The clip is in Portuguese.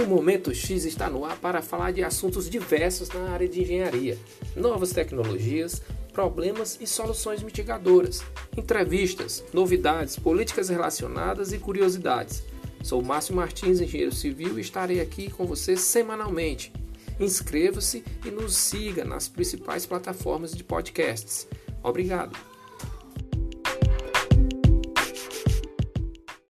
O Momento X está no ar para falar de assuntos diversos na área de engenharia, novas tecnologias, problemas e soluções mitigadoras, entrevistas, novidades, políticas relacionadas e curiosidades. Sou Márcio Martins, engenheiro civil, e estarei aqui com você semanalmente. Inscreva-se e nos siga nas principais plataformas de podcasts. Obrigado.